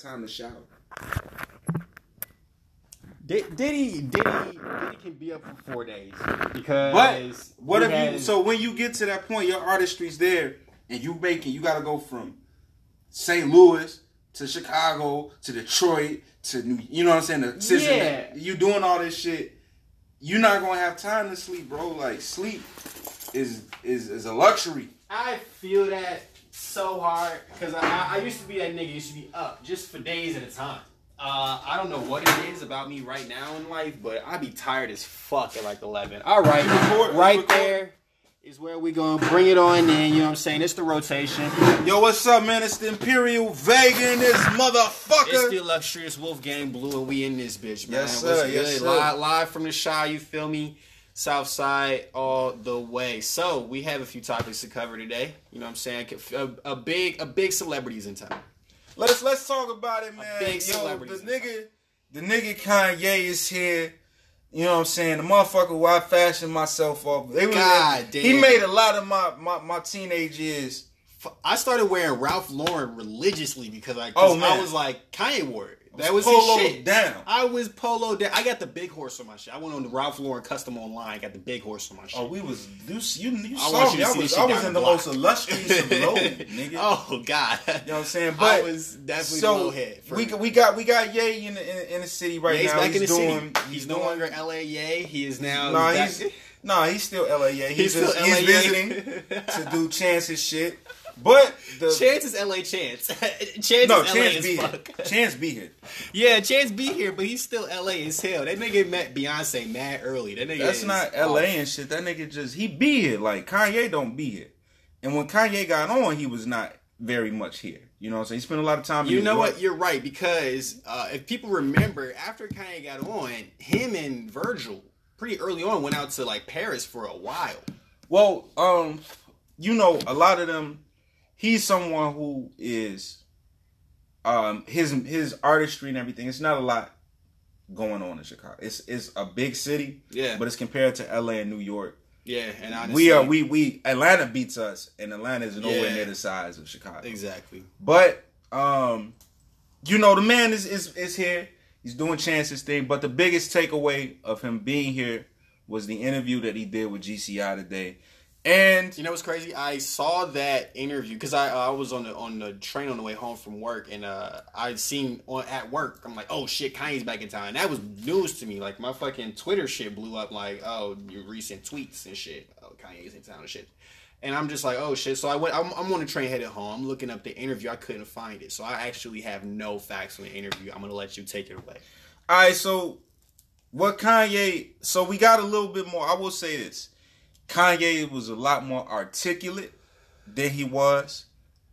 time to shower. Did, Diddy, Diddy, Diddy can be up for four days because. But what if you? So when you get to that point, your artistry's there, and you making, you got to go from St. Louis to Chicago to Detroit to New. You know what I'm saying? To Cincinnati. Yeah. You doing all this shit. You're not gonna have time to sleep, bro. Like sleep is is is a luxury. I feel that so hard because I, I used to be that nigga used to be up just for days at a time. Uh, I don't know what it is about me right now in life, but I be tired as fuck at like eleven. All right, Record- right record. there is where we gonna bring it on in. You know what I'm saying? It's the rotation. Yo, what's up, man? It's the Imperial Vega in this motherfucker. It's the illustrious Wolfgang Blue, and we in this bitch, man. Yes, What's sir. Yes, good? sir. Live, live from the Chi, you feel me? South side all the way. So we have a few topics to cover today. You know what I'm saying? A, a big, a big celebrities in town. Let's let's talk about it, man. A big Yo, the nigga, the nigga Kanye is here. You know what I'm saying? The motherfucker who I fashioned myself off. They was, God He made a lot of my my, my teenage years. I started wearing Ralph Lauren religiously because I, Oh, 'cause man. I was like Kanye wore it. That was polo shit. down. I was polo down. I got the big horse on my shit. I went on the Ralph Lauren custom online. Got the big horse on my oh, shit. Oh, we was you you, you I saw me. I see was I was in the the most illustrious of low, nigga. Oh God. You know what I'm saying? I But was definitely so low head. we me. we got we got Ye in the in, in the city right he's now. back in the doing, city. He's, no doing- longer LA Yay. He is now. Nah, he's nah, he's still LA. Yeah, he's He's still just, he's LA. visiting to do Chance's shit. But the Chance is LA Chance. Chance no is LA Chance as be here. fuck. Chance be here. Yeah, Chance be here, but he's still LA as hell. That nigga met Beyonce mad early. That nigga That's not off. LA and shit. That nigga just he be here. Like Kanye don't be here. And when Kanye got on, he was not very much here. You know what I'm saying? He spent a lot of time. in You know what? You're right because uh, if people remember, after Kanye got on, him and Virgil pretty early on went out to like Paris for a while. Well, um, you know, a lot of them. He's someone who is, um, his his artistry and everything. It's not a lot going on in Chicago. It's it's a big city, Yeah, but it's compared to L.A. and New York. yeah, and honestly, we are we we Atlanta beats us, and Atlanta is nowhere Yeah. near the size of Chicago. exactly. But um, you know, the man is is is here. He's doing Chance's thing. But the biggest takeaway of him being here was the interview that he did with GCI today. And You know what's crazy? I saw that interview because I I was on the on the train on the way home from work, and uh, I'd seen on at work. I'm like, oh shit, Kanye's back in town. And that was news to me. Like my fucking Twitter shit blew up. Like, oh, your recent tweets and shit. Oh, Kanye's in town and shit. And I'm just like, oh shit. So I went. I'm, I'm on the train headed home. I'm looking up the interview. I couldn't find it. So I actually have no facts on the interview. I'm gonna let you take it away. all right, so what Kanye? So we got a little bit more. I will say this: Kanye was a lot more articulate than he was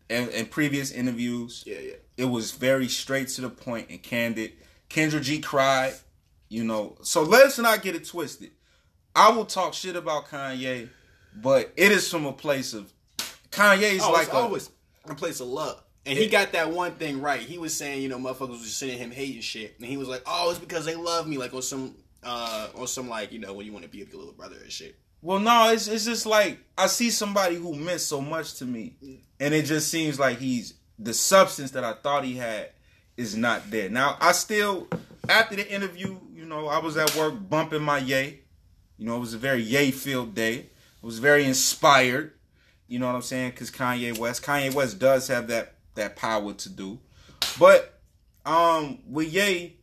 in, in previous interviews. Yeah, yeah. It was very straight to the point and candid. Kendra G cried, you know. So let's not get it twisted. I will talk shit about Kanye, but it is from a place of Kanye's Oh, like a, always a place of love. And he got that one thing right. He was saying, you know, motherfuckers was sending him hate and shit, and he was like, "Oh, it's because they love me," like on some, uh, on some like, you know, when you want to be a little brother and shit. Well, no, it's it's just like I see somebody who meant so much to me, and it just seems like he's the substance that I thought he had is not there. Now I still after the interview, you know, I was at work bumping my yay. You know, it was a very yay filled day. It was very inspired. You know what I'm saying? Because Kanye West, Kanye West does have that that power to do. But um with yay.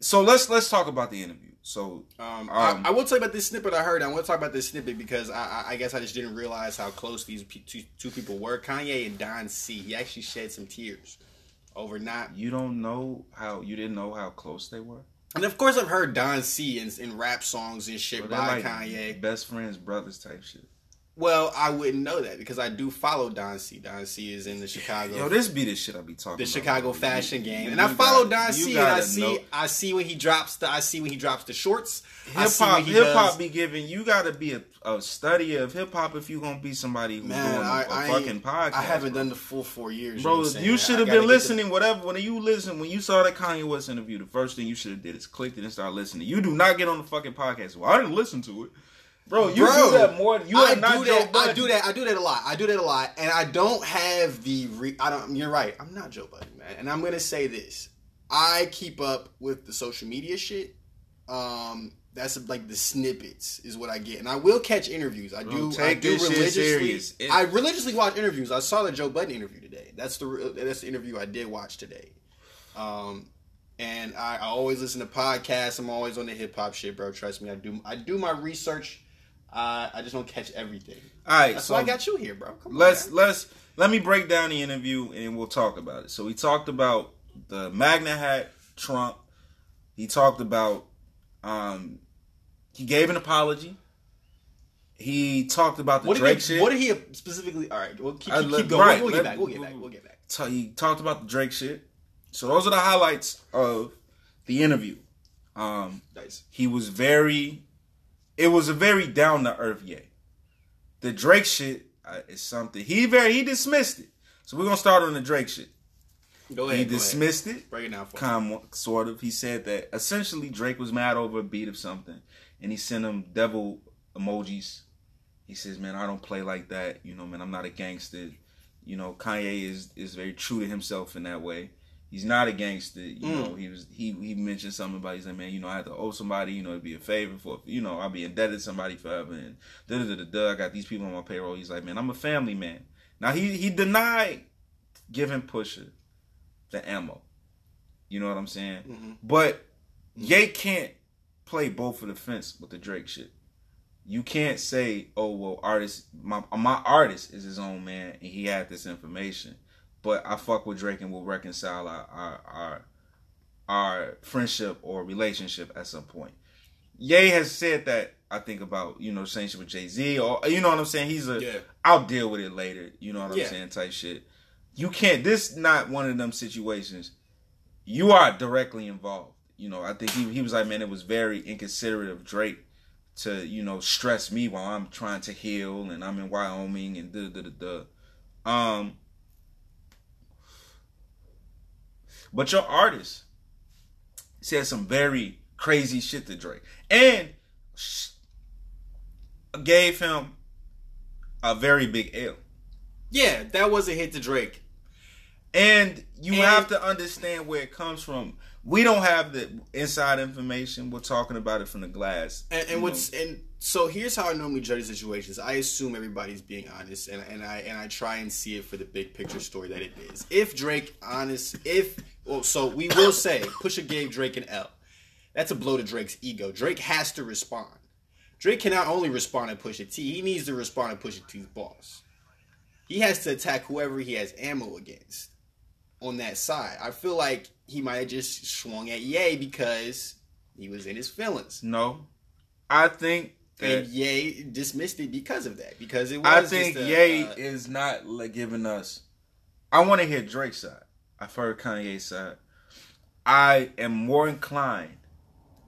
so let's let's talk about the interview. So Um, Um, I, I will tell you about this snippet I heard. I want to talk about this snippet because I, I, I guess I just didn't realize how close these two, two people were. Kanye and Don C. He actually shed some tears over not. you don't know how you didn't know how close they were. And of course, I've heard Don C. in, in rap songs and shit they're by like Kanye. best friends, brothers type shit. Well, I wouldn't know that because I do follow Don C. Don C. is in the Chicago. Yo, this be the shit I be talking the about. Chicago You- fashion you- game, you and I follow gotta- Don you C. And I see, know. I see when he drops the, I see when he drops the shorts. Hip hop, hip hop be giving. You gotta be a, a study of hip hop if you gonna be somebody who's Man, doing a, I, a I fucking podcast. I haven't bro. done the full four years, Bro, know I'm saying? you should have been get the- listening. Whatever, when you listen, when you saw the Kanye West interview, the first thing you should have did is clicked it and start listening. You do not get on the fucking podcast. Well, I didn't listen to it. Bro, you Bro, do that more. You I not do Joe that. I do that. I do that a lot. I do that a lot, and I don't have the. Re- I don't. You're right. I'm not Joe Budden, man. And I'm gonna say this. I keep up with the social media shit. Um, that's like the snippets is what I get, and I will catch interviews. I do. Bro, I do this religiously. It- I religiously watch interviews. I saw the Joe Budden interview today. That's the that's the interview I did watch today. Um, and I, I always listen to podcasts. I'm always on the hip hop shit, bro. Trust me, I do. I do my research. Uh, I just don't catch everything. All right, That's so why I got you here, bro. Come let's on, let's let me break down the interview and we'll talk about it. So we talked about the MAGA hat Trump. He talked about um he gave an apology. He talked about the What did, Drake he, shit. what did he specifically? All right, well, keep, I keep, going. right, we'll, let- get back. We'll get back. We'll get back. Ta- he talked about the Drake shit. So those are the highlights of the interview. Um Nice. he was very it was a very down to earth yay. The drake shit uh, is something he very he dismissed it. So we're gonna start on the drake shit. Go he ahead. go ahead. dismissed it. Break it down for me. kind sort of. He said that essentially drake was mad over a beat of something and he sent him devil emojis. He says man i don't play like that. You know man i'm not a gangster. You know kanye is is very true to himself in that way he's not a gangster. You Mm. know, he was he he mentioned something about he's like, man, you know, I had to owe somebody, you know, to be a favor for, you know, I'll be indebted to somebody forever, and da da da da. I got these people on my payroll. He's like, man, I'm a family man. Now he he denied giving Pusha the ammo. You know what I'm saying? Mhm. But Ye can't play both of the fence with the Drake shit. You can't say, "Oh well, artist, my my artist is his own man, and he had this information." But I fuck with Drake, and we'll reconcile our our our, our friendship or relationship at some point. Ye has said that I think about you know saying shit with Jay Z or you know what I'm saying. He's a Yeah. I'll deal with it later. You know what I'm Yeah. saying? Type shit. You can't. This not one of them situations. You are directly involved. You know, I think he he was like, man, it was very inconsiderate of Drake to you know stress me while I'm trying to heal and I'm in Wyoming and da da da da. Um, but your artist said some very crazy shit to Drake and gave him a very big L. Yeah, that was a hit to Drake. And you And- have to understand where it comes from. We don't have the inside information. We're talking about it from the glass. And, and what's know. and so here's how I normally judge situations. I assume everybody's being honest, and, and I and I try and see it for the big picture story that it is. If Drake honest, if well, so we will say Pusha gave Drake an L. That's a blow to Drake's ego. Drake has to respond. Drake cannot only respond to Pusha T. He needs to respond to Pusha T's boss. He has to attack whoever he has ammo against on that side. I feel like he might have just swung at Ye because he was in his feelings. no, I think And Ye dismissed it because of that. Because it was I think just Ye uh, is not like giving us. I want to hear Drake's side. I've heard Kanye's side. I am more inclined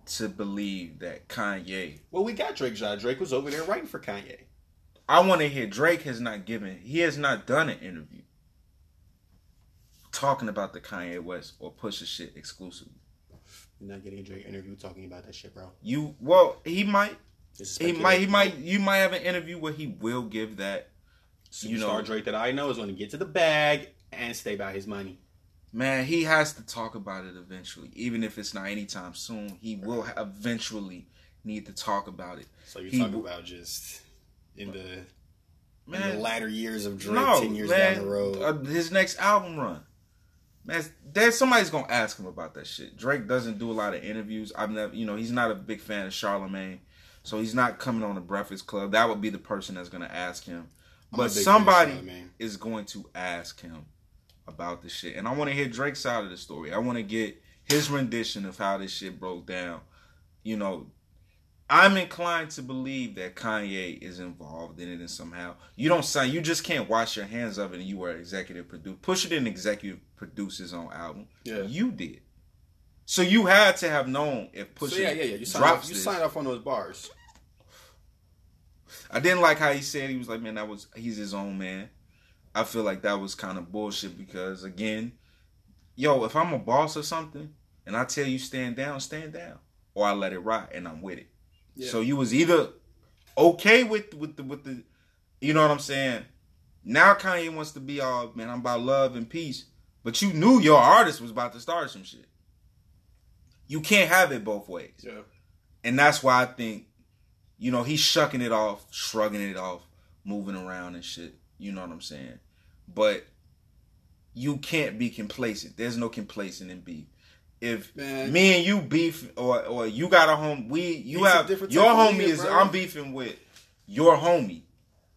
to believe that Kanye. well, we got Drake. John. Drake was over there writing for Kanye. I want to hear Drake has not given. He has not done an interview talking about the Kanye West or Pusha shit exclusively. You're not getting a Drake interview talking about that shit, bro. You well, he might. This is He might. He might. You might have an interview where he will give that. Superstar You know, Drake that I know is going to get to the bag and stay by his money. man, he has to talk about it eventually, even if it's not anytime soon. He will eventually need to talk about it. So you're He talking w- about just in the in the latter years of Drake, no, ten years man, down the road. uh, his next album run. Man, there's somebody's gonna ask him about that shit. Drake doesn't do a lot of interviews. I've never, you know, he's not a big fan of Charlemagne, so he's not coming on the Breakfast Club. That would be the person that's gonna ask him. I'm But big fan somebody is going to ask him about this shit, and I want to hear Drake's side of the story. I want to get his rendition of how this shit broke down. You know, I'm inclined to believe that Kanye is involved in it in somehow. You don't sign. You just can't wash your hands of it, and you are executive producer. Push it in executive producer's own album. Yeah. you did. So you had to have known if Pusha So yeah, yeah, yeah. You signed drops off, you this. signed off on those bars. I didn't like how he said he was like, man, that was he's his own man. I feel like that was kind of bullshit because again, yo, if I'm a boss or something and I tell you stand down, stand down, or I let it ride and I'm with it. Yeah. So you was either okay with with the with the, you know what I'm saying. Now Kanye wants to be all man. I'm about love and peace, but you knew your artist was about to start some shit. You can't have it both ways. Yeah. And that's why I think, you know, he's shucking it off, shrugging it off, moving around and shit. You know what I'm saying? But you can't be complacent. There's no complacent in beef. If Man. me and you beef or or you got a home we you He's have different your homie is bro. I'm beefing with your homie.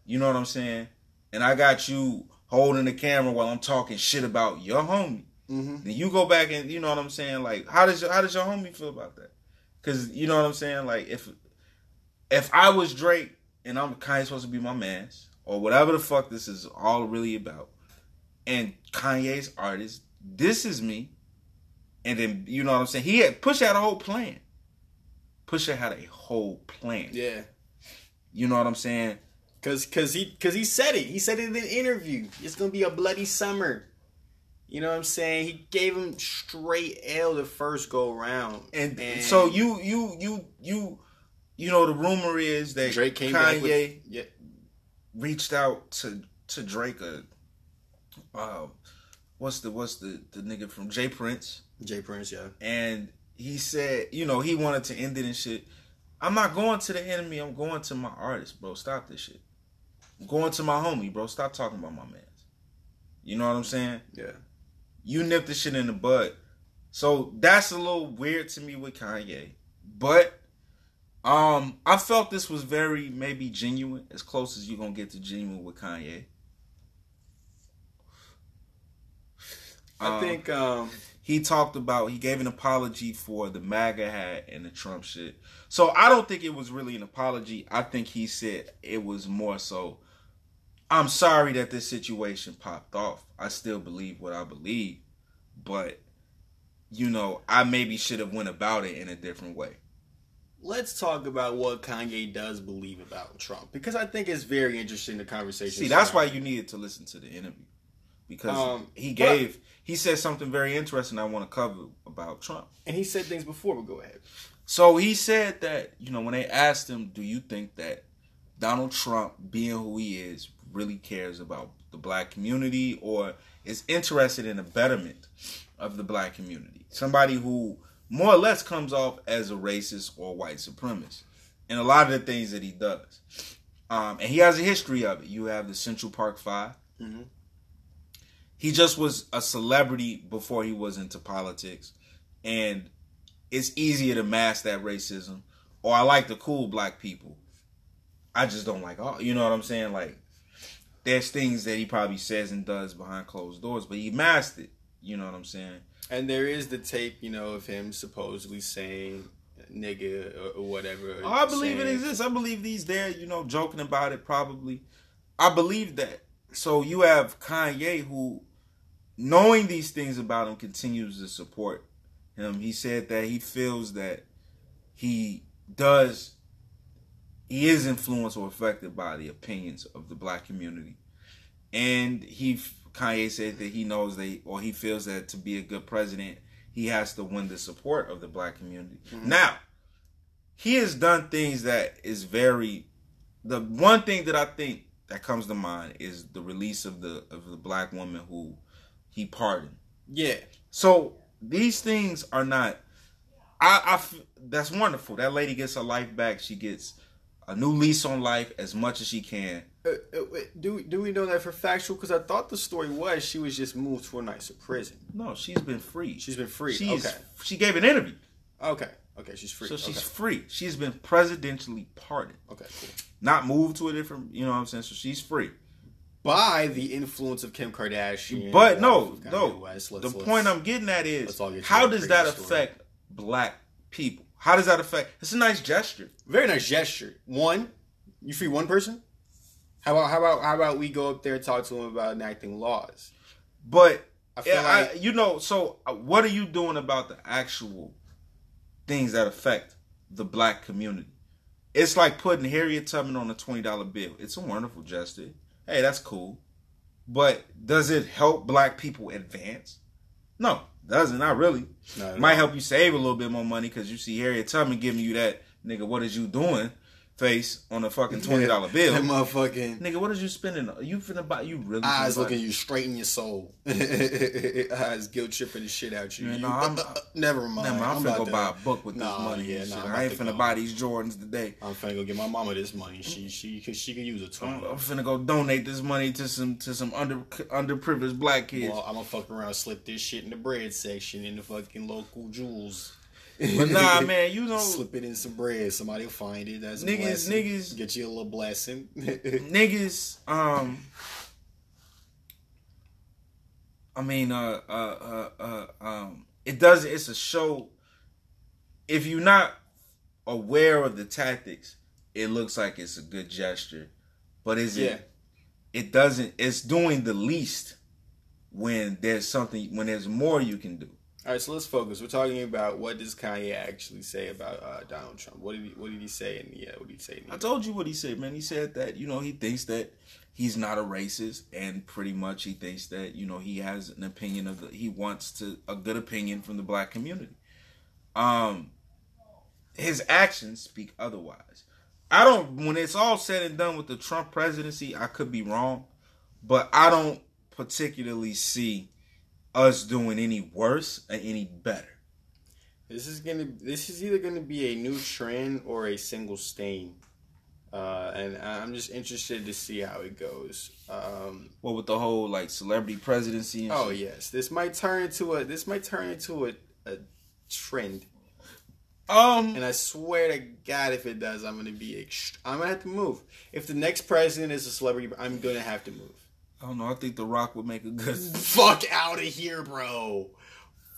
You know what I'm saying? And I got you holding the camera while I'm talking shit about your homie. Mm-hmm. Then you go back and you know what I'm saying. Like, how does your, how does your homie feel about that? Because you know what I'm saying. Like, if if I was Drake and I'm kind of supposed to be my man's or whatever the fuck this is all really about, and Kanye's artist, this is me, and then you know what I'm saying. He had Push had a whole plan. Pusha had a whole plan. Yeah. You know what I'm saying? Cause, cause he, cause he said it. He said it in an interview. It's gonna be a bloody summer. You know what I'm saying? He gave him straight L the first go round, And, so you you you you you know the rumor is that Drake came Kanye back with yeah, reached out to to Drake. Uh, uh, what's the what's the the nigga from J Prince? J Prince, yeah. And he said, you know, he wanted to end it and shit. I'm not going to the enemy. I'm going to my artist, bro. Stop this shit. I'm going to my homie, bro. Stop talking about my man. You know what I'm saying? Yeah. You nipped the shit in the bud. So that's a little weird to me with Kanye. But um I felt this was very maybe genuine, as close as you're gonna get to genuine with Kanye. I Um, think um he talked about he gave an apology for the MAGA hat and the Trump shit. So I don't think it was really an apology. I think he said it was more so I'm sorry that this situation popped off. I still believe what I believe, but you know, I maybe should have went about it in a different way. let's talk about what Kanye does believe about Trump because I think it's very interesting the conversation. See, that's why you needed to listen to the interview. Because Um, he gave he said something very interesting I want to cover about Trump. and he said things before. But go ahead. So he said that, you know, when they asked him, do you think that Donald Trump, being who he is, really cares about the black community or is interested in the betterment of the black community? Somebody who more or less comes off as a racist or white supremacist in a lot of the things that he does. Um, and he has a history of it. You have the Central Park 5 Mhm. He just was a celebrity before he was into politics. And it's easier to mask that racism. Or I like the cool black people. I just don't like all. You know what I'm saying? Like, there's things that he probably says and does behind closed doors, but he masked it. You know what I'm saying? And there is the tape, you know, of him supposedly saying nigga or, or whatever. Oh, I believe it exists. I believe he's there, you know, joking about it probably. I believe that. So you have Kanye who, knowing these things about him, continues to support him. He said that he feels that he does, is influenced or affected by the opinions of the black community. And he, Kanye said that he knows they, or he feels that to be a good president, he has to win the support of the black community. Mm-hmm. Now, he has done things that is very the one thing that I think that comes to mind is the release of the of the black woman who he pardoned. Yeah. So these things are not I, I that's wonderful. That lady gets her life back. She gets a new lease on life as much as she can. Uh, uh, do we, do we know that for factual? Because I thought the story was she was just moved to a nicer prison. No, she's been free. She's been free. She's, okay. She gave an interview. Okay. Okay. She's free. So she's okay. free. She's been presidentially pardoned. okay. Cool. Not moved to a different, you know what I'm saying? So she's free. By the influence of Kim Kardashian. But no, no. The Let's- let's- point I'm getting at is how does that story. affect black people? How does that affect? It's a nice gesture. Very nice gesture. One, you free one person. How about how about how about we go up there and talk to him about enacting laws? But I feel yeah, like I, you know, so uh, what are you doing about the actual things that affect the black community? It's like putting Harriet Tubman on a twenty dollar bill. It's a wonderful gesture. Hey, that's cool. But does it help black people advance? No, doesn't. Not really. Might help you save a little bit more money because you see Harriet Tubman giving you that nigga. What is you doing? Face on a fucking twenty dollar bill. That motherfucking Nigga, what is you spending? Are You finna buy? You really? eyes looking you straight in your soul. eyes guilt tripping the shit out you. Man, You- no, I'm- never mind. Nah, man, I'm, finna go to- buy a book with Nah, this money. yeah, nah. I'm I ain't finna go. buy these Jordans today. I'm finna go get my mama this money. She she she can use a I'm, twenty. I'm finna go donate this money to some to some under underprivileged black kids. Well, I'm gonna fuck around, slip this shit in the bread section in the fucking local jewels. But nah, man, you know, slip it in some bread. Somebody will find it. That's Niggas- blessing. niggas- get you a little blessing. niggas. Um, I mean, uh, uh, uh, uh, um, it does. It's a show. If you're not aware of the tactics, it looks like it's a good gesture, but is Yeah. it? It doesn't. It's doing the least when there's something. When there's more you can do. All right, so let's focus. We're talking about what does Kanye actually say about uh, Donald Trump? What did he What did he say in the uh, What did he say? I told you what he said, man. He said that you know he thinks that he's not a racist, and pretty much he thinks that you know he has an opinion of the he wants to a good opinion from the black community. Um, his actions speak otherwise. I don't. When it's all said and done with the Trump presidency, I could be wrong, but I don't particularly see us doing any worse or any better. This is gonna. This is either gonna be a new trend or a single stain, uh, and I'm just interested to see how it goes. Um, What with the whole like celebrity presidency? And oh shit. yes, this might turn into a. This might turn into a, a trend, Um, and I swear to God, if it does, I'm gonna be. Ext- I'm gonna have to move. If the next president is a celebrity, I'm gonna have to move. I don't know. I think The Rock would make a good. Fuck out of here, bro.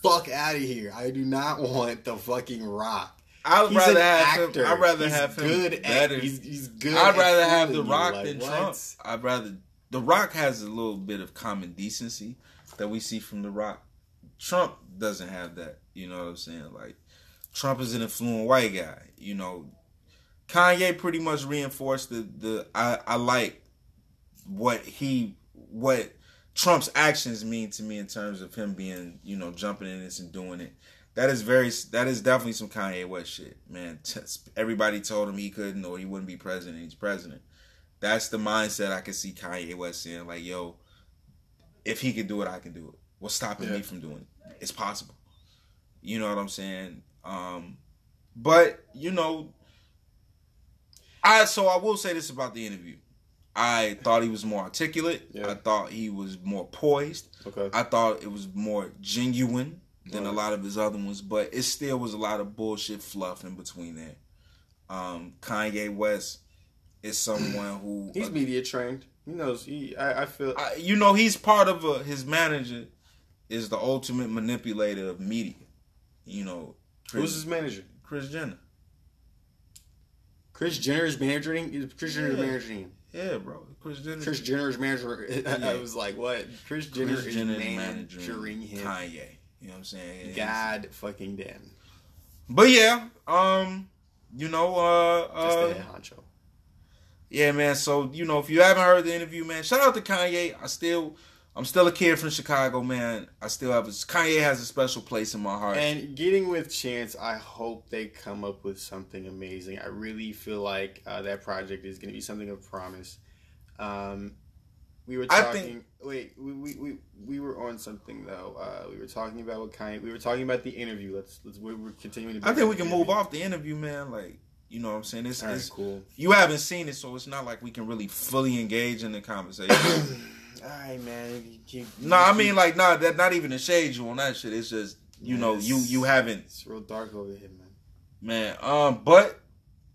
Fuck out of here. I do not want the fucking rock. I'd He's rather have actor. him. I'd rather He's have him good at- he's- he's good I'd at rather have The Rock like, than what? Trump. I'd rather. The Rock has a little bit of common decency that we see from The Rock. Trump doesn't have that. You know what I'm saying? Like Trump is an affluent white guy. You know, Kanye pretty much reinforced the the. I I like what he what Trump's actions mean to me in terms of him being you know jumping in this and doing it. That is very that is definitely some Kanye West shit, man. Everybody told him he couldn't or he wouldn't be president. He's president. That's the mindset I can see Kanye West in. like, yo, if he can do it, I can do it. What's stopping me from doing it? It's possible. You know what I'm saying? Um, but you know, I so I will say this about the interview. I thought he was more articulate. Yeah. I thought he was more poised. Okay. I thought it was more genuine than a lot of his other ones, but it still was a lot of bullshit fluff in between there. Um, Kanye West is someone who He's media trained. He knows. He. I, I feel. I, you know, he's part of a, his manager is the ultimate manipulator of media. You know, Kris, Who's his manager? Kris Jenner. Kris Jenner's managing. Kris Jenner Yeah. managing? Yeah, bro. Kris Jenner. Kris Jenner's manager. I was like, what? Kris Jenner Kris is Jenner is managing him. Kanye. You know what I'm saying? God fucking damn. But yeah, um, you know, uh, Just uh the honcho. Yeah, man. So you know, if you haven't heard the interview, man, shout out to Kanye. I still, I'm still a kid from Chicago, man. I still have a Kanye has a special place in my heart. And getting with Chance, I hope they come up with something amazing. I really feel like uh, that project is going to be something of promise. Um, we were talking. think- wait, we, we, we, we were on something though. Uh, we were talking about what kind. We were talking about the interview. Let's let's we we're continuing. To be I think we can move off the interview, man. Like, you know what I'm saying? It's, right, it's cool. you haven't seen it, so it's not like we can really fully engage in the conversation. All right, man. You keep, no, I mean like, nah, that not even to shade you on that shit. It's just you know, you you haven't it's real dark over here, man. Man, um, but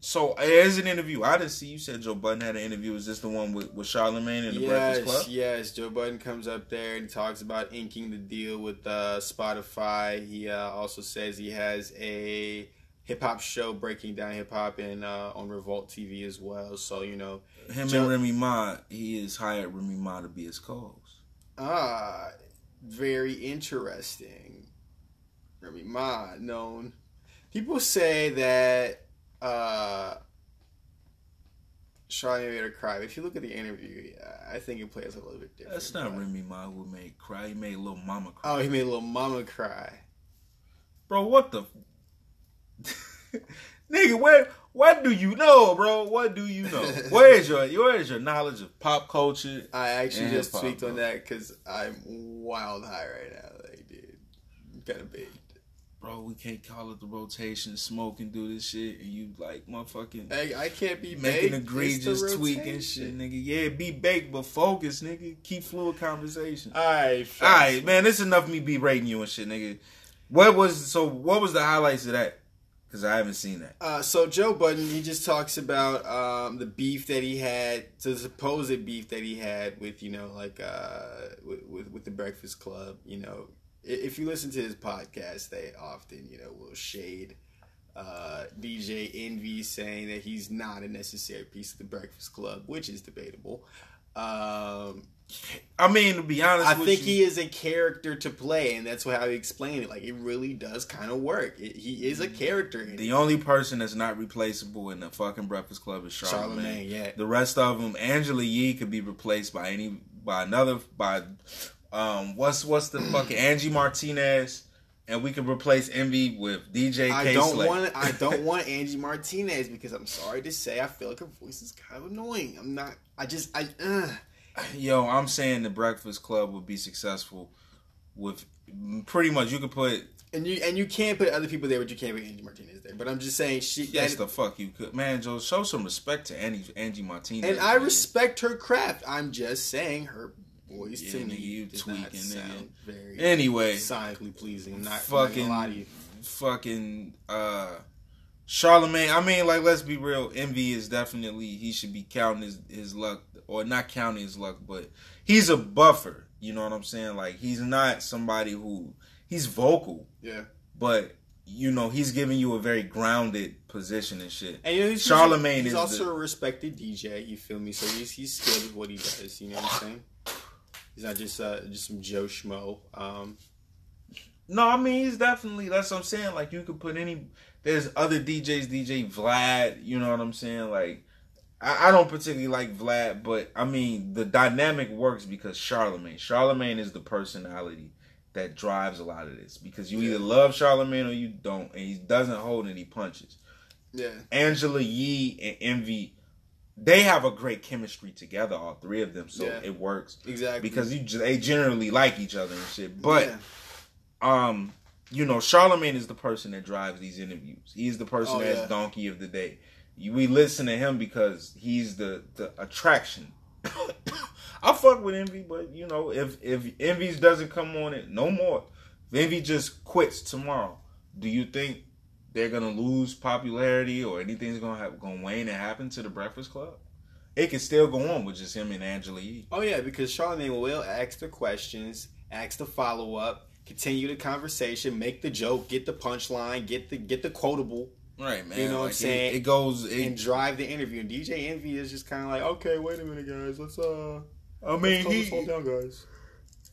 so as an interview. I didn't see you said Joe Budden had an interview. Is this the one with, with Charlemagne and the Breakfast Club? Yes, yes. Joe Budden comes up there and talks about inking the deal with uh, Spotify. He uh, also says he has a hip hop show breaking down hip hop and uh, on Revolt TV as well. So you know, Him Joe- and Remy Ma, he has hired Remy Ma to be his co-host. ah, very interesting. Remy Ma, known. People say that uh, Charlie made her cry. If you look at the interview, I think it plays a little bit different. That's not but- Remy Ma who made cry. He made little Mama cry. Oh, he made little mama cry. Bro, what the nigga? Where what do you know, bro? What do you know? Where is your where is your knowledge of pop culture? I actually just tweaked on that because I'm wild high right now. Like, dude, kind of big. Bro, we can't call it the rotation, smoke and do this shit, and you like motherfucking I, I can't be making baked. Egregious tweaking shit, nigga. Yeah, be baked, but focus, nigga. Keep fluid conversation. All right, All right, man. This enough of me be rating you and shit, nigga. What was so? What was the highlights of that? Because I haven't seen that. Uh, so Joe Budden, he just talks about um, the beef that he had, the supposed beef that he had with, you know, like uh, with, with with the Breakfast Club. You know, if you listen to his podcast, they often, you know, will shade uh, DJ Envy, saying that he's not a necessary piece of the Breakfast Club, which is debatable. Um, I mean, to be honest, I think you, he is a character to play, and that's how he explained it. Like it really does kind of work. It, he is a character. The it. only person that's not replaceable in the fucking Breakfast Club is Charlemagne. Charlemagne, yeah. The rest of them, Angela Yee could be replaced by any by another by um what's what's the fucking Angie Martinez, and we can replace Envy with DJ. I K. don't Slay. want I don't want Angie Martinez because I'm sorry to say I feel like her voice is kind of annoying. I'm not. I just I. Uh. Yo, I'm saying the Breakfast Club would be successful with pretty much you could put And you and you can't put other people there, but you can't put Angie Martinez there. But I'm just saying she. yes that- the fuck you could man Joe show some respect to Angie Angie Martinez and I man. respect her craft. I'm just saying her voice Yeah, to me you does tweaking, not nigga. sound very anyway sonically pleasing. I'm not fucking fucking lie to you. fucking uh Charlemagne. I mean, like, let's be real. Envy is definitely he should be counting his his luck, or not counting his luck, but he's a buffer. You know what I'm saying? Like, he's not somebody who he's vocal, Yeah. but you know he's giving you a very grounded position and shit. And you know, he's, Charlemagne he's is also the- a respected DJ. You feel me? So he's he's skilled at what he does. You know what I'm saying? He's not just uh, just some Joe schmo. Um, No, I mean he's definitely that's what I'm saying. Like you could put any there's other DJs, DJ Vlad, you know what I'm saying? Like I, I don't particularly like Vlad, but I mean the dynamic works because Charlemagne. Charlemagne is the personality that drives a lot of this. Because you either love Charlemagne or you don't, and he doesn't hold any punches. yeah. Angela Yee and Envy, they have a great chemistry together, all three of them, so Yeah. it works. Exactly. Because you just, they generally like each other and shit. But Yeah. um, you know, Charlemagne is the person that drives these interviews. He's the person Oh, that's yeah. donkey of the day. We listen to him because he's the the attraction. I fuck with Envy, but you know, if if Envy's doesn't come on it no more, if Envy just quits tomorrow, do you think they're gonna lose popularity or anything's gonna have gonna wane and happen to the Breakfast Club? It can still go on with just him and Angela Yee. Oh yeah, because Charlemagne will ask the questions, ask the follow up, continue the conversation, make the joke, get the punchline, get the get the quotable, Right, man. You know what I'm saying? It, it goes. It, and drive the interview. And DJ Envy is just kind of like, okay, wait a minute, guys, let's uh, I mean, calm he this all down, guys.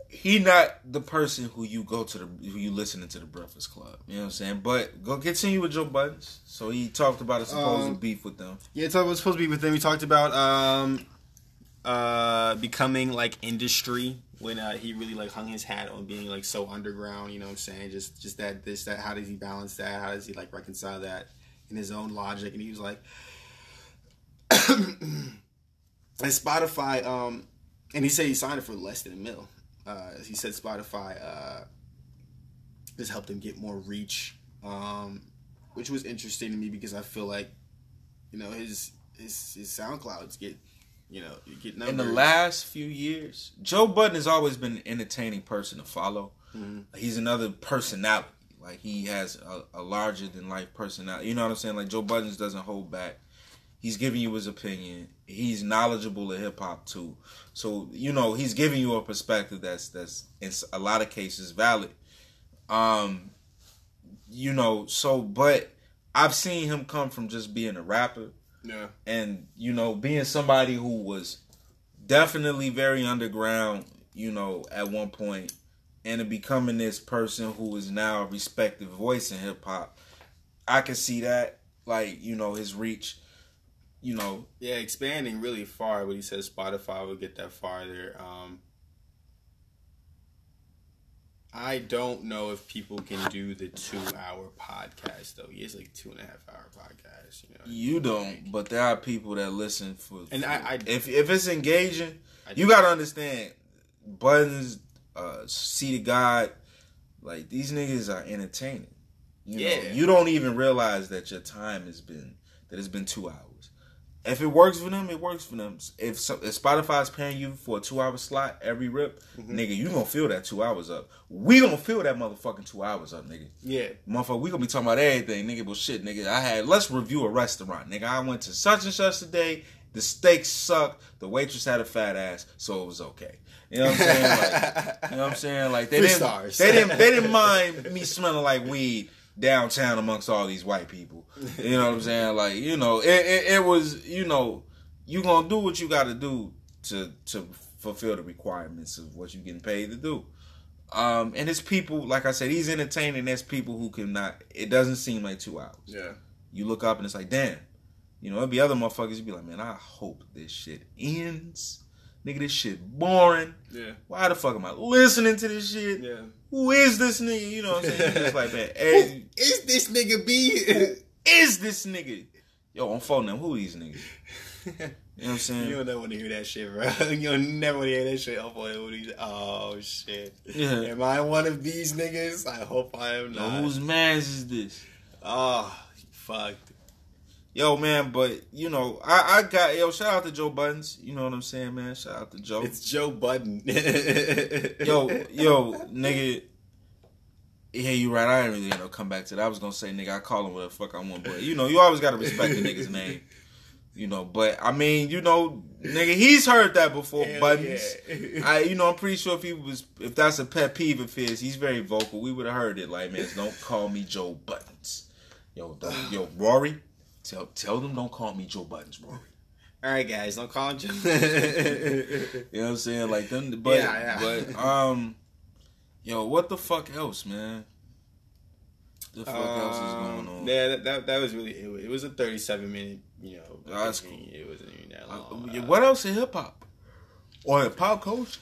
he not the person who you go to the who you listening to the Breakfast Club. You know what I'm saying? But go continue with Joe Buttons. So he talked about a supposed Um, beef with them. Yeah, it's was supposed to be with them. We talked about um, uh, becoming like industry when uh, he really like hung his hat on being like so underground. You know what I'm saying? Just just that this that. How does he balance that? How does he like reconcile that in his own logic? And he was like, and Spotify. Um, and he said he signed it for less than a mil. Uh, he said Spotify uh, just helped him get more reach, um, which was interesting to me because I feel like you know his his his SoundClouds get you know get numbers. In the last few years, Joe Budden has always been an entertaining person to follow. Mhm. He's another personality. Like he has a, a larger than life personality. You know what I'm saying? Like Joe Buttons doesn't hold back. He's giving you his opinion. He's knowledgeable of hip hop too. So you know he's giving you a perspective that's that's in a lot of cases valid. Um, you know. So, but I've seen him come from just being a rapper yeah and you know being somebody who was definitely very underground you know at one point and becoming this person who is now a respected voice in hip hop i can see that like you know his reach you know yeah expanding really far. But he says Spotify will get that farther. Um, I don't know if people can do the two hour podcast though. He has like two and a half hour podcast. You know, You don't, but there are people that listen for. And for- I- I- if if it's engaging, you gotta understand. Buttons, uh, see the God, like these niggas are entertaining. You know, Yeah. you don't even realize that your time has been that it's been two hours. If it works for them, it works for them. If, so, if Spotify's paying you for a two hour slot every rip, Mm-hmm. nigga, you gonna feel that two hours up. We gonna feel that motherfucking two hours up, nigga. yeah. Motherfucker, we gonna be talking about everything, nigga. But shit, nigga, I had let's review a restaurant, nigga. I went to such and such today. The steak sucked. The waitress had a fat ass, so it was okay. You know what I'm saying? Like, you know what I'm saying? Like they Three didn't, stars. they didn't, they didn't mind me smelling like weed downtown amongst all these white people. You know what I'm saying? Like, you know, it, it, it was, you know, you gonna do what you got to do to to fulfill the requirements of what you're getting paid to do. Um, and it's people, like I said, he's entertaining. There's people who cannot. It doesn't seem like two hours. Yeah. You look up and it's like, damn. You know, it'd be other motherfuckers. You'd be like, man, I hope this shit ends. Nigga, this shit boring. Yeah. Why the fuck am I listening to this shit? Yeah. Who is this nigga? You know what I'm saying? Just like, man, hey, Is this nigga B? is this nigga? Yo, on phone them, who these niggas? You know what I'm saying? You don't never want to hear that shit, bro. You don't never want to hear that shit. Oh, boy, what he's- oh shit. Yeah. Am I one of these niggas? I hope I am Yo, not. whose man's is this? Oh, fuck. Yo, man, but you know, I, I got yo. Shout out to Joe Buttons. You know what I'm saying, man. Shout out to Joe. It's Joe Budden. yo, yo, nigga. Yeah, you right. I ain't really gonna come back to that. I was gonna say, nigga, I call him what the fuck I want, but you know, you always gotta respect the nigga's name. You know, but I mean, you know, nigga, he's heard that before. Hell Buttons. yeah. I, you know, I'm pretty sure if he was, if that's a pet peeve of his, he's very vocal. We would have heard it. Like, man, don't call me Joe Buttons. Yo, don't, yo, Rory, tell tell them don't call me Joe Buttons, Rory. All right, guys, don't call him Joe. You know what I'm saying? Like them, but Yeah, yeah. but um, yo, what the fuck else, man? The fuck else is going on? Um, Yeah, that, that, that was really, it, was- it was a 37 minute, you know. That's thing. It wasn't even that Uh, long. yeah, what else in hip hop or in pop culture?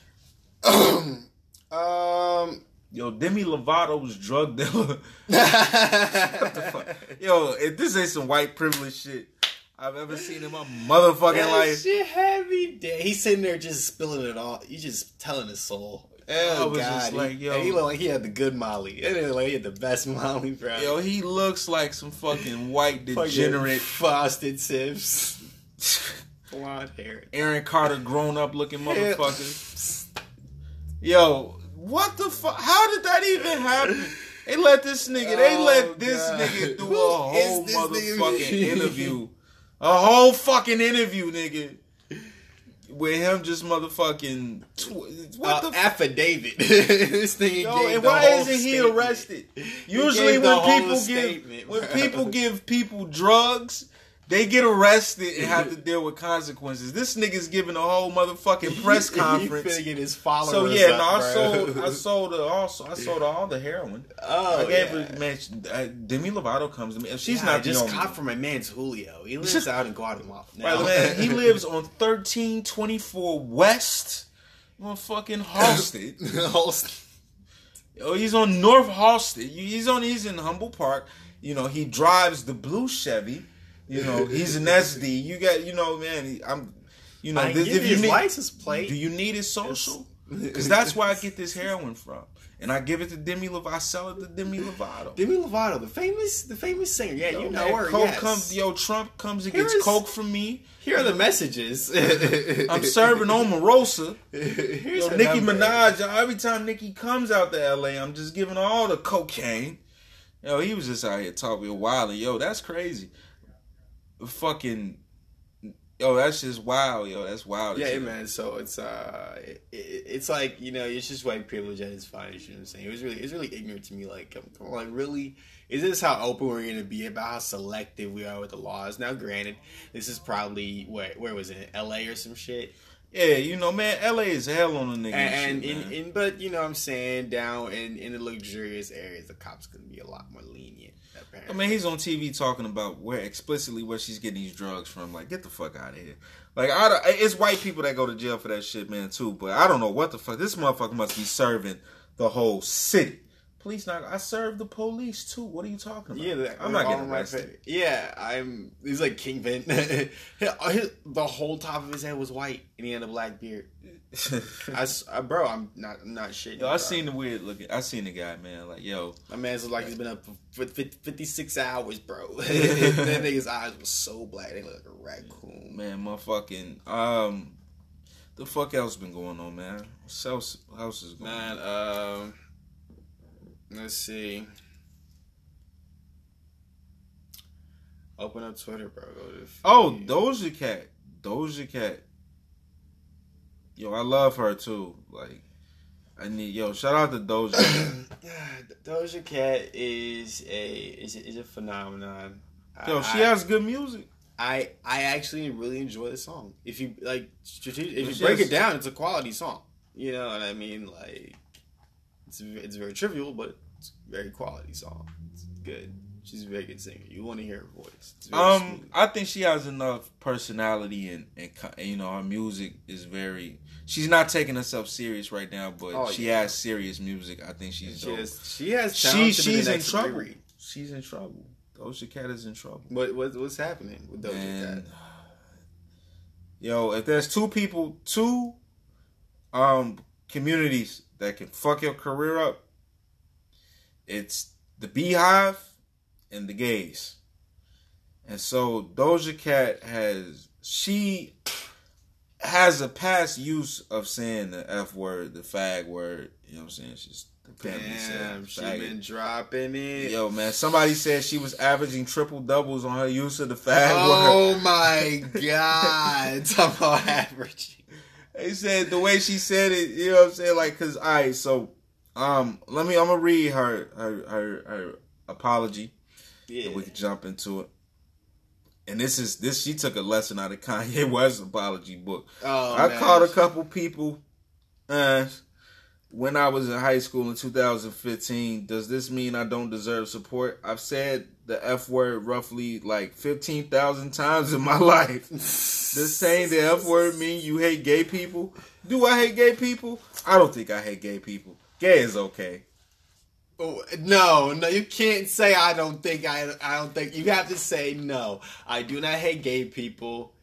um, Yo, Demi Lovato's drug dealer. what Yo, if this ain't some white privilege shit I've ever seen in my motherfucking That life. shit had me dead. He's sitting there just spilling it all. He's just telling his soul. Oh I was God! just like, he, yo. he looked like he had the good Molly. It looked like he had the best Molly, bro. Yo, he looks like some fucking white degenerate frosted tips, blonde hair. Aaron Carter grown up looking motherfucker. Yo, what the fuck? How did that even happen? They let this nigga. They Oh, let this God. nigga do a whole motherfucking interview, a whole fucking interview, nigga, with him just motherfucking. Tw- what Uh, the affidavit. this thing Yo, and why isn't he statement. arrested? Usually when people give when people give people drugs, they get arrested and have to deal with consequences. This nigga's giving a whole motherfucking press conference. get his followers. So yeah, no, I bro. sold, I sold also, I sold all the heroin. Oh, I gave yeah. her, man. uh, Demi Lovato comes to me. If she's Yeah, not I just caught from my man's Julio. He lives out in Guatemala. right, man, he lives on thirteen twenty four West, on fucking Halsted. Oh, he's on North Halsted. He's on. He's in Humboldt Park. You know, he drives the blue Chevy. You know, he's an SD. You got, you know, man. I'm, you know, I this, give if you need, license plate. do you need his social? Because that's where I get this heroin from, and I give it to Demi Lovato. I sell it to Demi Lovato. Demi Lovato, the famous, the famous singer. Yeah, Yo, you know man, her. Coke yes. comes, yo, Trump comes and Here gets is- coke from me. Here are the messages. I'm serving Omarosa. Here's Yo, Nicki number. Minaj, every time Nicki comes out to LA, I'm just giving all the cocaine. Yo, he was just out here talking a while, and yo, that's crazy. Fucking, yo, that's just wild, yo, that's wild. Yeah, shit. man. So it's uh, it, it- it's like you know, it's just white privilege at its finest. You know what I'm saying? It was really, it's really ignorant to me. Like, come- on, like really, is this how open we're gonna be about how selective we are with the laws? Now, granted, this is probably where where was it? L.A. or some shit. Yeah, you know, man, LA is hell on a nigga. And, and, shit, and, man. in, in but you know what I'm saying down in in the luxurious areas, the cops gonna be a lot more lenient. I mean, he's on TV talking about where explicitly where she's getting these drugs from. Like, get the fuck out of here. Like, I it's white people that go to jail for that shit, man, too. But I don't know what the fuck. This motherfucker must be serving the whole city. Police not. I serve the police too. What are you talking about? Yeah, that- I'm not all getting my arrested. fa- Yeah, I'm. He's like Kingpin. His- the whole top of his head was white, and he had a black beard. I, s- uh, bro, I'm not. I'm not shit. yo, I seen the weird looking. I seen the guy, man. Like, yo, My man's look like he's been up for fif- 56 hours, bro. that nigga's eyes were so black, they look like a raccoon. man, motherfucking. Um, the fuck else been going on, man? What else? What else is going on? Man, um, let's see. Open up Twitter, bro. Oh. Doja Cat. Doja Cat. Yo, I love her too. Like, I need yo. Shout out to Doja. Cat. Doja Cat is a is a, is a phenomenon. Yo, I, she has good music. I I actually really enjoy the song. If you like, if you break it down, it's a quality song. You know what I mean? Like, it's it's very trivial, but it's a very quality song. It's good. She's a very good singer. You want to hear her voice. Um, smooth. I think she has enough personality and, and and, you know her music is very. She's not taking herself serious right now, but Oh, she yeah. has serious music. I think she's she dope. has she has She talent to be the she's in trouble. Riri. She's in trouble. Doja Cat is in trouble. What what what's happening with Doja And Cat? yo, if there's two people, two um communities that can fuck your career up, it's the BeyHive and the gays. And so Doja Cat has she has a past use of saying the F word, the fag word. You know what I'm saying? She's apparently Damn, said she faggot. been dropping it. Yo, man, somebody said she was averaging triple doubles on her use of the fag oh word. Oh my god! Talk about averaging. They said the way she said it, you know what I'm saying? Like, cause, alright, so, um, let me, I'm gonna read her, her, her, her apology, Yeah. we can jump into it. And this is, this, she took a lesson out of Kanye West's apology book. Oh, I man. called a couple people, uh, when I was in high school in 2015. Does this mean I don't deserve support? I've said the F word roughly like 15,000 times in my life. Does saying the F word mean you hate gay people? Do I hate gay people? I don't think I hate gay people. Gay is okay. Oh, no, no, you can't say I don't think I. I don't think you have to say no. I do not hate gay people.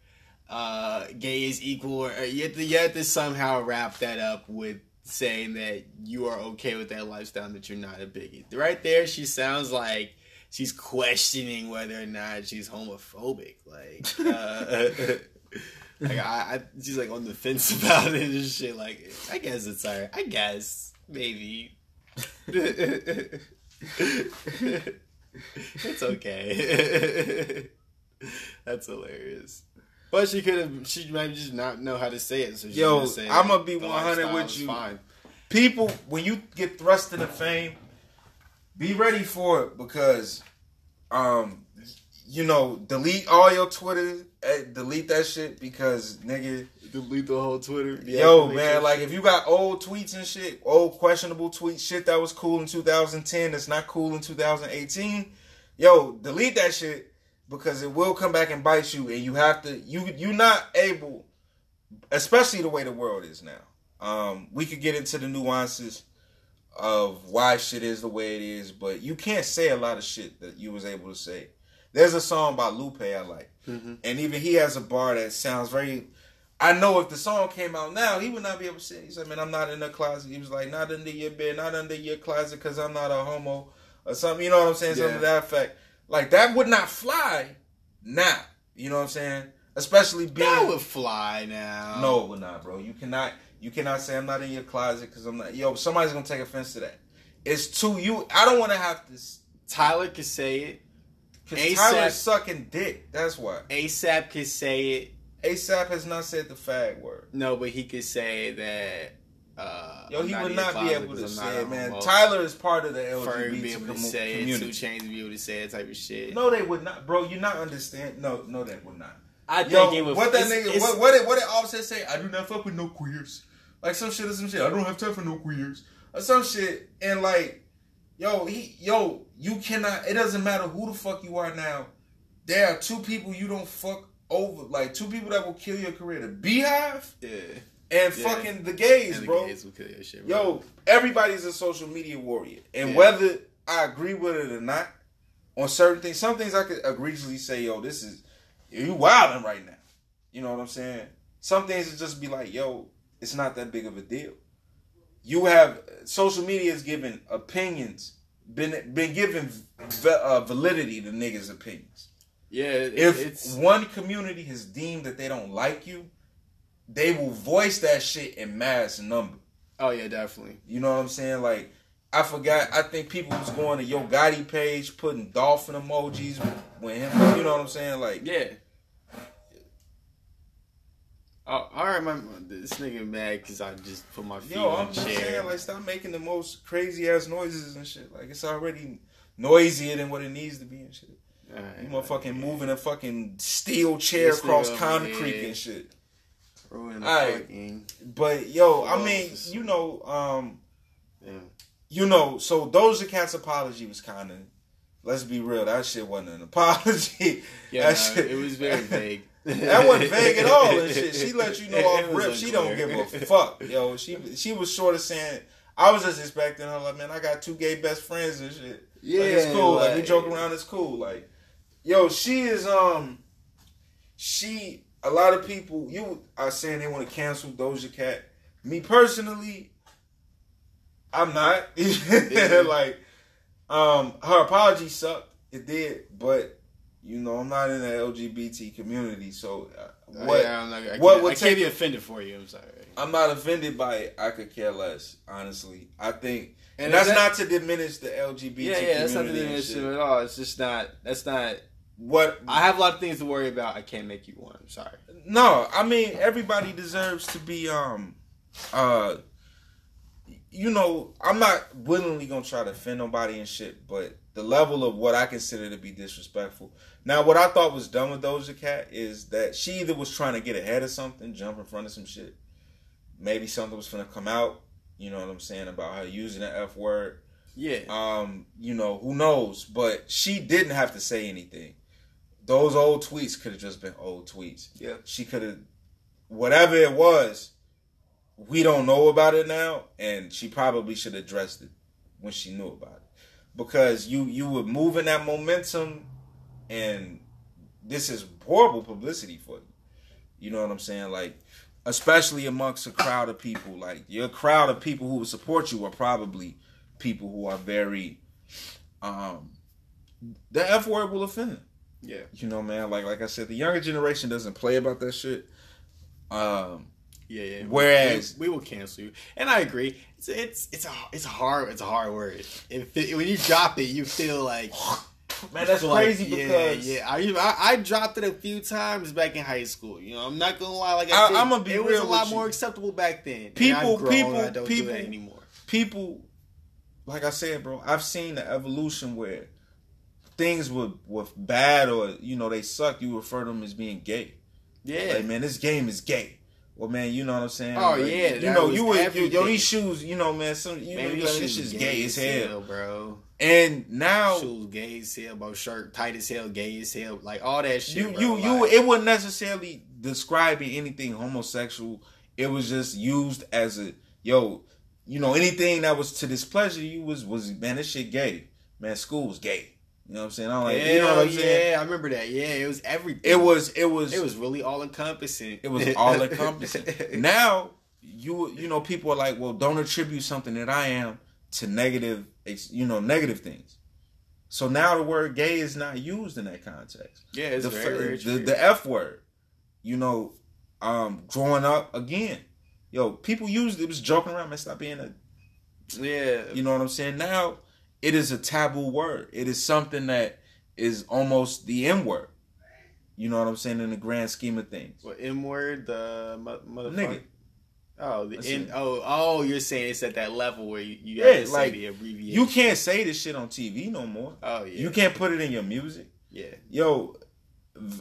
Uh, gay is equal. Or you have to, you have to somehow wrap that up with saying that you are okay with that lifestyle, that you're not a bigot. Right there, she sounds like she's questioning whether or not she's homophobic. Like, uh, like I, I, she's like on the fence about it and shit. Like, I guess it's alright. I guess maybe. it's okay. That's hilarious. But she could have. She might just not know how to say it. So she Yo, say I'ma be 100 with you. Fine. People, when you get thrust into fame, be ready for it because, um, you know, delete all your Twitter, eh, delete that shit because nigga, Delete the whole Twitter. Yo, man, like if you got old tweets and shit, old questionable tweets, shit that was cool in 2010 that's not cool in 2018, yo, delete that shit because it will come back and bite you, and you have to you you're not able, especially the way the world is now. Um, we could get into the nuances of why shit is the way it is, but you can't say a lot of shit that you was able to say. There's a song by Lupe I like, Mhm. and even he has a bar that sounds very. I know if the song came out now, he would not be able to say. He said, "Man, I'm not in the closet." He was like, "Not under your bed, not under your closet, because I'm not a homo or something." You know what I'm saying? Something Yeah. to that effect. Like that would not fly now. You know what I'm saying? Especially being that would fly now. no, it would not, bro. You cannot. You cannot say I'm not in your closet because I'm not. Yo, somebody's gonna take offense to that. It's too you. I don't want to have to. Tyler could say it. Because ASAP. Tyler's sucking dick. That's why. ASAP could say it. ASAP has not said the fag word. No, but he could say that. Uh, Yo, I'm he would not be able to say it, man. Tyler is part of the Ferg be LGBT able to commu- say it. Two community. Chains be able to say it type of shit. No, they would not, bro. You not understand? No, no, they would not. I think it would. what that it's- nigga? it's- What what did, what did Offset say? I do not fuck with no queers. Like some shit or some shit. I don't have time for no queers or some shit. And like, yo, he, yo, you cannot. It doesn't matter who the fuck you are now. There are two people you don't fuck over. Like two people that will kill your career: the BeyHive Yeah. and Yeah. fucking the gays, the bro. gays will kill your shit, bro. Yo, everybody's a social media warrior, and Yeah. whether I agree with it or not, on certain things, some things I could egregiously say, yo, this is you wilding right now. You know what I'm saying? Some things it just be like, yo, it's not that big of a deal. You have social media is giving opinions, been been giving v- uh, validity to niggas' opinions. yeah, it, If one community has deemed that they don't like you, they will voice that shit in mass number. oh yeah, definitely. You know what I'm saying? Like, I forgot. I think people was going to Yo Gotti page, putting dolphin emojis with him. You know what I'm saying? Like, Yeah. Oh, I remember this nigga mad because I just put my feet in the chair. yo, on I'm the just chair. saying, like, stop making the most crazy ass noises and shit. Like, it's already noisier than what it needs to be and shit. You motherfucking moving a fucking steel chair This across concrete yeah. and shit. ruin the Alright. fucking. But yo, I mean, you know, um, Yeah. you know, so Doja Cat's apology was kind of. Let's be real, that shit wasn't an apology. Yeah, that no, shit, it was very vague. That wasn't vague at all and shit. She let you know It off was rip. She don't give a fuck, yo. She she was short of saying. I was just expecting her like, man, I got two gay best friends and shit. Yeah, like, it's cool. Like, we joke around, it's cool. Like, yo, she is um, she. A lot of people you are saying they want to cancel Doja Cat. Me personally, I'm not. like, um, her apology sucked. It did, but you know, I'm not in the LGBT community, so uh, what? Yeah, not, I, what would I take- can't be offended for you. I'm sorry. I'm not offended by it. I could care less, honestly. I think, and, And that's that- not to diminish the LGBT Yeah, yeah, that's not and issue shit. at all. It's just not. That's not. What? I have a lot of things to worry about. I can't make you one. I'm sorry. No, I mean everybody deserves to be um uh you know, I'm not willingly gonna try to offend nobody and shit, but the level of what I consider to be disrespectful. Now what I thought was done with Doja Cat is that she either was trying to get ahead of something, jump in front of some shit. Maybe something was gonna come out, you know what I'm saying, about her using the F word. Yeah. Um, you know, who knows? But she didn't have to say anything. Those old tweets could have just been old tweets. Yeah. She could have whatever it was, we don't know about it now, and she probably should have addressed it when she knew about it. Because you you were moving that momentum and this is horrible publicity for you. You know what I'm saying? Like especially amongst a crowd of people, like your crowd of people who will support you are probably people who are very um the F word will offend them. Yeah. You know, man, like like I said, the younger generation doesn't play about that shit. Um Yeah, yeah. Whereas- we, we will cancel you, and I agree. It's it's it's a it's a hard it's a hard word. If it, when you drop it, you feel like Man, that's feel like, crazy yeah, because yeah. I, I I dropped it a few times back in high school. You know, I'm not gonna lie. Like I- I, did. I'ma be it was a lot you. more acceptable back then. And People- I've grown, people- I don't people- do that anymore. people like I said, bro, I've seen the evolution where things were were bad or you know they suck, you refer to them as being gay. Yeah, Like, man, this game is gay. Well, man, you know what I'm saying? Oh, Like, yeah, you know, you would, you, yo, these shoes, you know, man, some you Man, know, these this shit's gay as hell. bro. And now Shoes gay as hell, bro. Shirt tight as hell, gay as hell. Like all that shit. you bro. you you it wasn't necessarily describing anything homosexual. It was just used as a yo, you know, anything that was to displeasure you was was man, this shit gay. Man, school was gay. You know what I'm saying? I'm like, Hell you know what I'm yeah, saying? I remember that. Yeah, it was everything. It was it was It was really all encompassing. it was all encompassing. now you you know people are like, well, don't attribute something that I am to negative, you know, negative things. So now the word gay is not used in that context. yeah, it's the, very, very the, the F word. You know, um, growing up again, yo, people used it was joking around, man. Stop being a, yeah, you know what I'm saying. Now it is a taboo word. It is something that is almost the N word. You know what I'm saying in the grand scheme of things. what M word the mo- motherfucker. Nigga. Oh, the N. Oh, oh, you're saying it's at that level where you, you Yeah, have to say like, the abbreviation. You can't say this shit on TV no more. Oh yeah. You can't put it in your music. Yeah. Yo,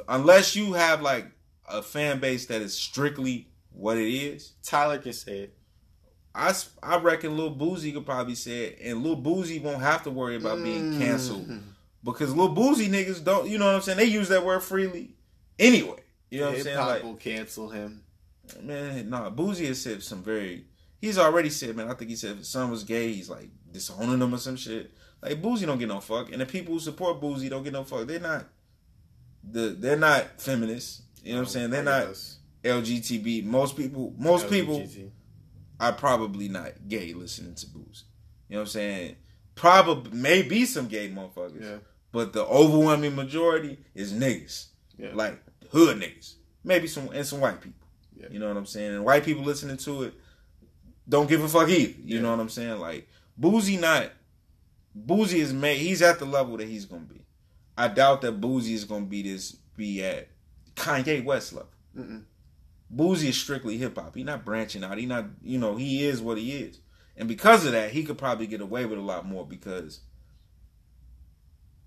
unless you have like a fan base that is strictly what it is. Tyler can say it. I, I reckon Lil Boosie could probably say it, and Lil Boosie won't have to worry about being canceled Mm. because Lil Boosie niggas don't, you know what I'm saying? They use that word freely anyway. You know what I'm saying? Like, will cancel him. Man, nah, Boosie has said some very. He's already said, man. I think he said if his son was gay, he's like disowning him or some shit. Like Boosie don't get no fuck, and the people who support Boosie don't get no fuck. They're not the. They're not feminists. You know what I'm saying? They're not LGBT. Most people. Most people are probably not gay listening to Boosie. You know what I'm saying? Probably maybe some gay motherfuckers. Yeah. But the overwhelming majority is niggas. Yeah. Like hood niggas. Maybe some and some white people. Yeah. You know what I'm saying? And white people listening to it don't give a fuck either. You know what I'm saying? Like Boosie not Boosie is made he's at the level that he's gonna be. I doubt that Boosie is gonna be this be at Kanye West level. Mm-mm. Boosie is strictly hip hop. He not branching out. He not you know, he is what he is. And because of that, he could probably get away with a lot more because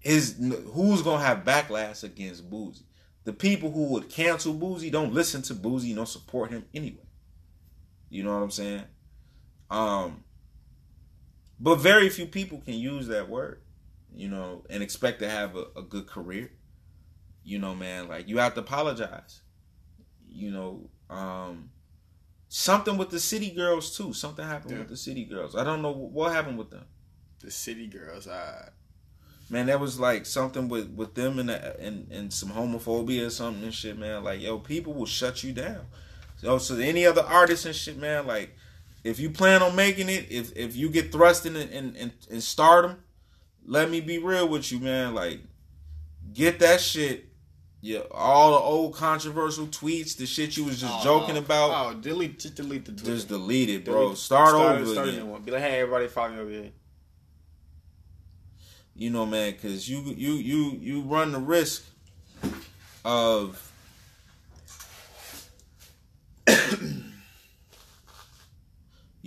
his who's gonna have backlash against Boosie? The people who would cancel Boosie don't listen to Boosie, don't support him anyway. You know what I'm saying? Um, but very few people can use that word, you know, and expect to have a, a good career. You know, man, like you have to apologize. You know, um, something with the city girls too. Something happened Yeah. with the city girls. I don't know what happened with them. The city girls. I Man, that was like something with with them and and and some homophobia or something and shit, man. Like, yo, people will shut you down. So, so any other artists and shit, man. Like, if you plan on making it, if if you get thrust in in in, in stardom, let me be real with you, man. Like, get that shit. Yeah, all the old controversial tweets, the shit you was just oh, joking oh, about, Oh, delete. Just delete the Twitter. just delete it, bro. Delete- Start, start- over start again. one. Be like, hey, everybody, follow me over here. you know, man, because you you you you run the risk of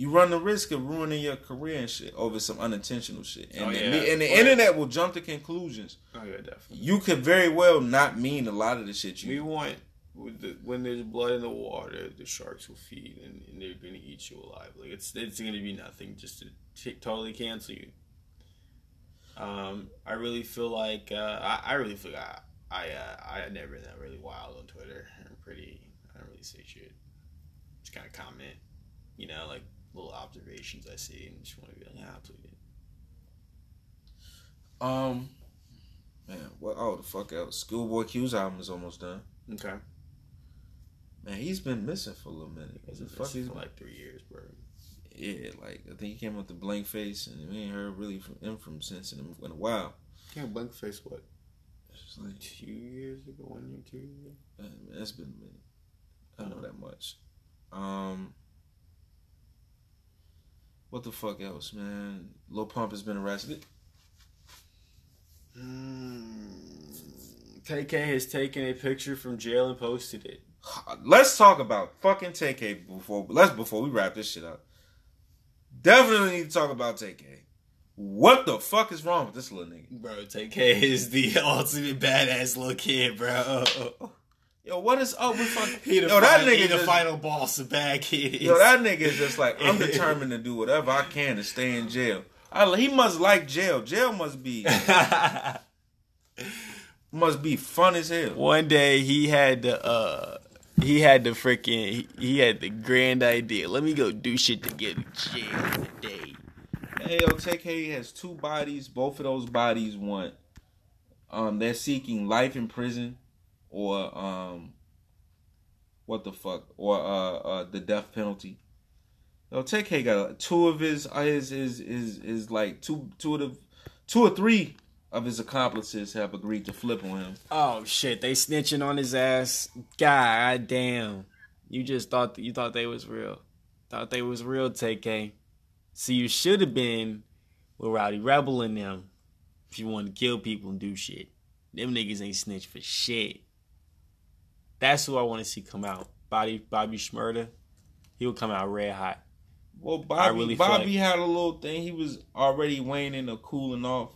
you run the risk of ruining your career and shit over some unintentional shit, and Oh, the, and the Well- internet will jump to conclusions. Oh yeah, definitely. You could very well not mean a lot of the shit you. We want the, when there's blood in the water, the sharks will feed and, and they're gonna eat you alive. Like it's it's gonna be nothing just to t- totally cancel you. Um, I really feel like uh, I, I really feel I I uh, I never been that really wild on Twitter. I'm pretty. I don't really say shit. Just kind of comment, you know, like little observations I see and just want to be like, yeah, it. Um, man, what? Oh, the fuck else? Schoolboy Q's album is almost done. Okay. Man, he's been missing for a little minute. What the been fuck missing he's for like three years, bro. Yeah, like I think he came up with the blank face, and we ain't heard really from him from since in a, while. Yeah, blank face. What? It's like, Two years ago, one year, two years ago. man, it's been a minute. I don't know that much. Um, what the fuck else, man? Lil Pump has been arrested. Hmm. KK has taken a picture from jail and posted it. Let's talk about fucking Tay-K before let's before we wrap this shit up. Definitely need to talk about Tay-K. What the fuck is wrong with this little nigga? Bro, Tay-K is the ultimate badass little kid, bro. Yo, what is up with fucking? He the, Yo, that final, nigga the just- final boss of bad kids. Yo, that nigga is just like I'm determined to do whatever I can to stay in jail. I, he must like jail. Jail must be must be fun as hell. One day he had the uh he had the freaking he, he had the grand idea. Let me go do shit to get in jail today. Hey, yo, Tay-K has two bodies. Both of those bodies want um they're seeking life in prison or um what the fuck or uh, uh the death penalty. Yo, Tay-K got two of his uh, his his his, his like two two of the two or three of his accomplices have agreed to flip on him. Oh shit, they snitching on his ass. God damn. You just thought you thought they was real. Thought they was real, Tay-K. See you should have been with Rowdy Rebel in them if you want to kill people and do shit. Them niggas ain't snitch for shit. That's who I want to see come out. Bobby Bobby Shmurda. He'll come out red hot. Well, Bobby, really Bobby like- had a little thing. He was already waning or cooling off.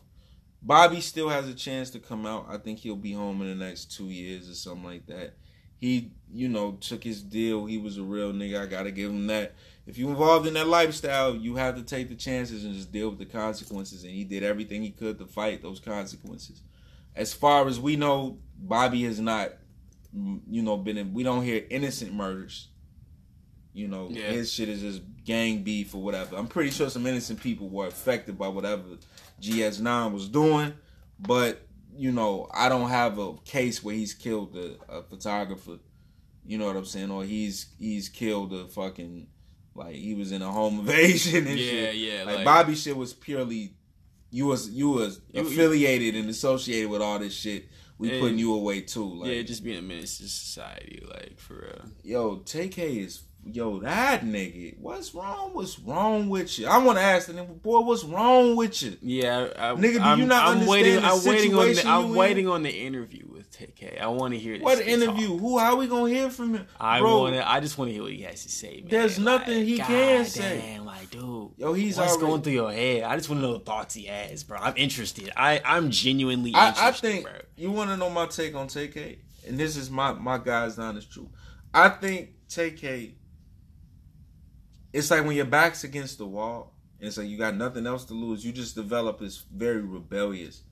Bobby still has a chance to come out. I think he'll be home in the next two years or something like that. He, you know, took his deal. He was a real nigga. I gotta give him that. If you involved in that lifestyle, you have to take the chances and just deal with the consequences. And he did everything he could to fight those consequences. As far as we know, Bobby has not, you know, been in. We don't hear innocent murders You know, Yeah. his shit is just gang beef or whatever. I'm pretty sure some innocent people were affected by whatever GS9 was doing, but you know, I don't have a case where he's killed a, a photographer. You know what I'm saying? Or he's he's killed a fucking like he was in a home invasion and Yeah, shit. yeah, Like, like- Bobby shit was purely you was you was affiliated and associated with all this shit. We Yeah. putting you away too. Like yeah, just being a menace to society, like for real. yo, Tay-K is yo that nigga. What's wrong? What's wrong with you? I want to ask the nigga, boy, what's wrong with you? Yeah, I, I, Nigga, do you I'm, not I'm understand waiting. the I'm waiting on. The, situation I'm waiting in? on the interview Tay-K. I want to hear this What interview? talk. Who? How we gonna hear from him? I want. I just want to hear what he has to say, man. There's nothing Like, he God can say. Damn, like, dude, Yo, he's what's already- going through your head? I just want to know the thoughts he has, bro. I'm interested. I, I'm genuinely I, interested, I think bro. you want to know my take on Tay-K, and this is my my guy's honest truth. I think Tay-K. It's like when your back's against the wall, and it's like you got nothing else to lose. You just develop this very rebellious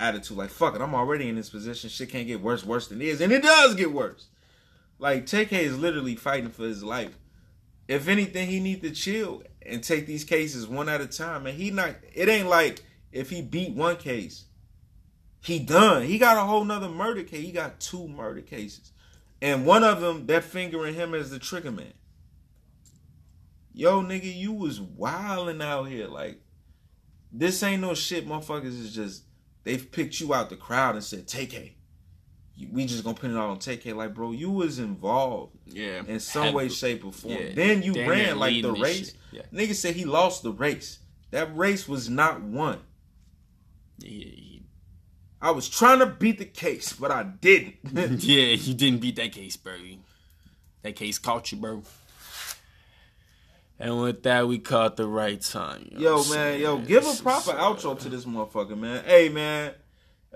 attitude. Like fuck it, I'm already in this position. Shit can't get worse, worse than it is, and it does get worse. Like Tay-K is literally fighting for his life. If anything, he need to chill and take these cases one at a time. And he not. It ain't like if he beat one case, he done. He got a whole nother murder case. He got two murder cases, and one of them they're fingering him as the trigger man. Yo, nigga, you was wilding out here. Like this ain't no shit. Motherfuckers is just they've picked you out the crowd and said, "Take it." We just gonna put it all on Tay-K. Like, bro, you was involved Yeah, in some Had- way, shape, or form. yeah, Then you ran like the race. Yeah. Nigga said he lost the race. That race was not won. Yeah, he- I was trying to beat the case, but I didn't. yeah, you didn't beat that case, bro. That case caught you, bro. And with that, we caught the right time. you know yo, man, yo, give This a proper outro to this motherfucker, man. Hey, man.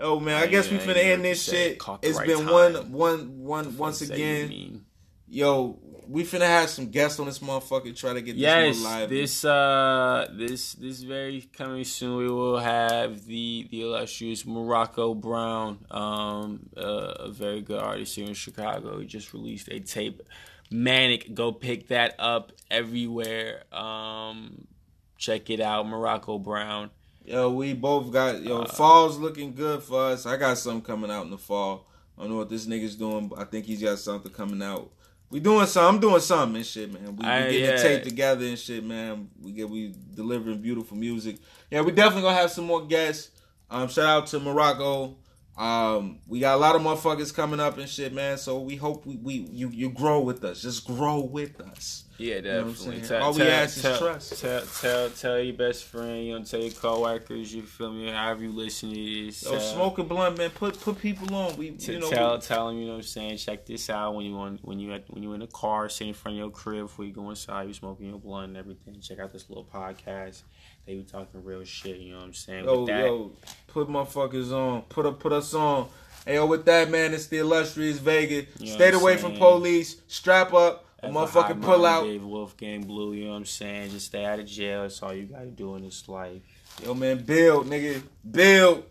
Oh man, I Hey, guess we finna end this shit. It's right been time. one, one, one. Once again, yo, we finna have some guests on this motherfucker. Try to get this Yes, live. this uh, this this very coming soon. We will have the the illustrious Morocco Brown, um, uh, a very good artist here in Chicago. He just released a tape, Manic. Go pick that up everywhere. Um, check it out, Morocco Brown. Yo, we both got Uh, yo. fall's looking good for us. I got something coming out in the fall. I don't know what this nigga's doing, but I think he's got something coming out. We doing something. I'm doing something and shit, man. We, we getting yeah. the tape together and shit, man. We get we delivering beautiful music. Yeah, we definitely gonna have some more guests. Um, shout out to Morocco. Um, we got a lot of motherfuckers coming up and shit, man. So we hope we, we you you grow with us. Just grow with us. Yeah, know what I'm definitely. saying? All we ask is trust. Tell, tell, tell your best friend, you know, tell your coworkers, you feel me, however you listen to this. Yo, uh, smoke a blunt, man. Put put people on. We you know tell we- tell them, you know what I'm saying, check this out when you on when you at when you in the car, sitting in front of your crib before you go inside, you smoking your blunt and everything. Check out this little podcast. They be talking real shit, you know what I'm saying? Yo, With that, yo, put motherfuckers on. Put up, put us on. Hey, yo, with that, man, it's the illustrious Vega. You know Stay away from police. Strap up. A motherfucking pull out. Dave Wolfgang Blue, you know what I'm saying? Just stay out of jail. That's all you gotta do in this life. Yo, man, build, nigga. Build.